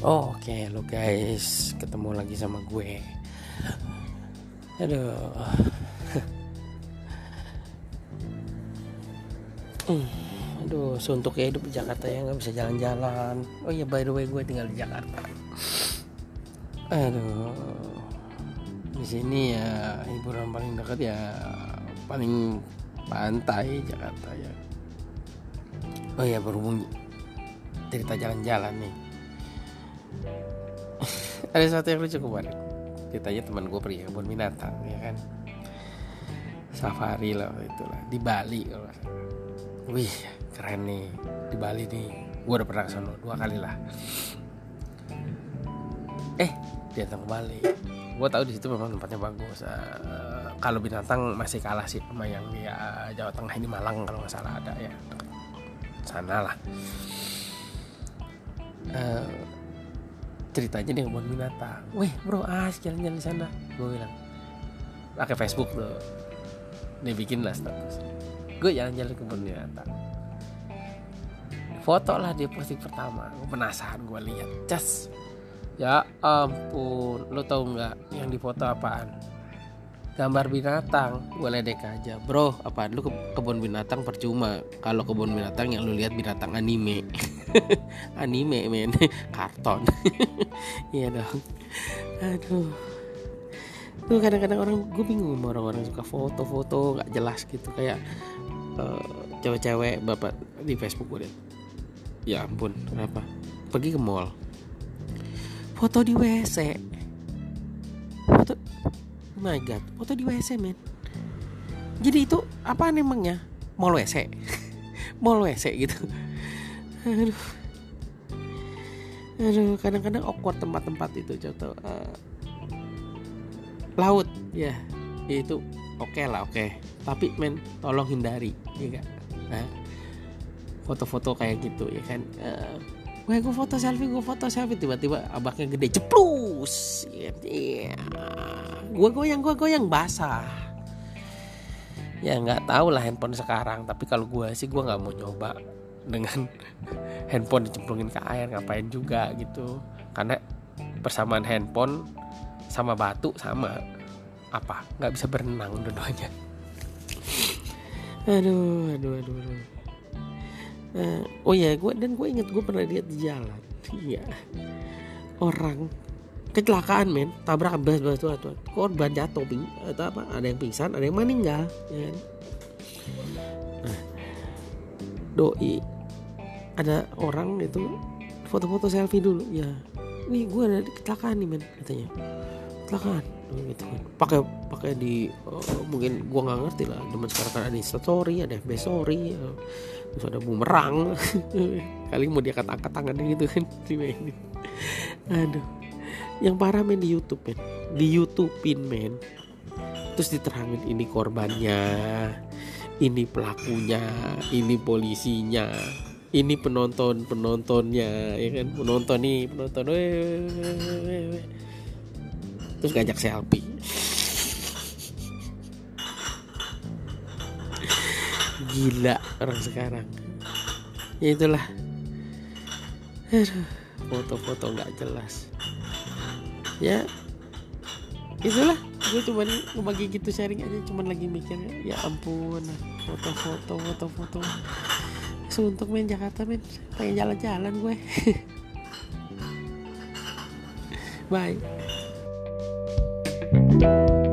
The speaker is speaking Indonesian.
Oh, Oke okay, lo guys ketemu lagi sama gue. Aduh. Hmm, Aduh suntuk ya hidup di Jakarta ya nggak bisa jalan-jalan. Oh iya by the way gue tinggal di Jakarta. Aduh. Di sini ya hiburan paling dekat ya paling pantai Jakarta ya. Oh iya berhubung cerita jalan-jalan nih ada sesuatu yang lucu kemarin. Ditanya teman gue pergi ke kebun binatang ya kan? Safari lah itulah di Bali kalau wih keren nih. Di Bali nih gue udah pernah ke sana dua kali lah. Eh datang ke Bali. Gue tahu di situ memang tempatnya bagus. Uh, kalau binatang masih kalah sih sama yang di uh, Jawa Tengah ini Malang kalau nggak salah ada ya. Sana lah. Uh, ceritanya di kebun binatang weh bro as jalan-jalan di sana. Gue bilang pakai Facebook tuh. Dia bikin lah status. Gue jalan-jalan ke kebun binatang foto lah dia posting pertama. Gue penasaran gue lihat. Cas. Ya ampun lo tau nggak yang difoto apaan gambar binatang gue ledek aja. Bro apa lu ke kebun binatang percuma? Kalau kebun binatang yang lu lihat binatang anime. Anime men. Karton. Iya dong. Aduh. Tuh kadang-kadang orang gue bingung. Orang-orang suka foto-foto nggak jelas gitu. Kayak uh, cewek-cewek bapak di Facebook gue ya ampun kenapa? Pergi ke mall. Foto di WC foto my god. Foto di WC men jadi itu apa emangnya mall WC mall WC gitu. Aduh. Aduh kadang-kadang awkward tempat-tempat itu contoh uh, laut. Ya itu oke okay lah oke. Okay. tapi men tolong hindari ya kan nah, foto-foto kayak gitu ya kan? Uh, gue gue foto selfie gue foto selfie. Tiba-tiba abaknya gede ceplus. Iya. Yeah. gue goyang gue goyang basah. Ya nggak tahu lah handphone sekarang. Tapi kalau gue sih gue nggak mau nyoba dengan handphone dicemplungin ke air. Ngapain juga gitu. Karena persamaan handphone sama batu sama apa? Nggak bisa berenang dua-duanya. Aduh aduh aduh, aduh. Uh, oh ya gue dan gue inget gue pernah lihat di jalan. Iya. Orang kecelakaan men. Tabrak bus bus tuh tuh korban jatuh ping atau apa? Ada yang pingsan ada yang meninggal ya kan? nah doi ada orang itu foto-foto selfie dulu ya. Nih gue ada kecelakaan nih men katanya kecelakaan gitu kan. Pakai pakai di uh, mungkin gue nggak ngerti lah zaman sekarang kan ada instastory ada FB story uh, terus ada bumerang. Kali mau dia angkat tangannya gitu kan ini. Aduh. Yang parah men di YouTube men. Di YouTubein men. Terus diterangin ini korbannya ini pelakunya ini polisinya ini penonton penontonnya ya kan? Penonton nih penonton weh. Terus ngajak selfie. Gila orang sekarang. Ya itulah. Foto-foto nggak jelas. Ya itulah. Gue cuman ngebagi gitu sharing aja cuman lagi mikir ya ampun foto-foto foto-foto. Suntuk main Jakarta men. Pengen jalan-jalan gue you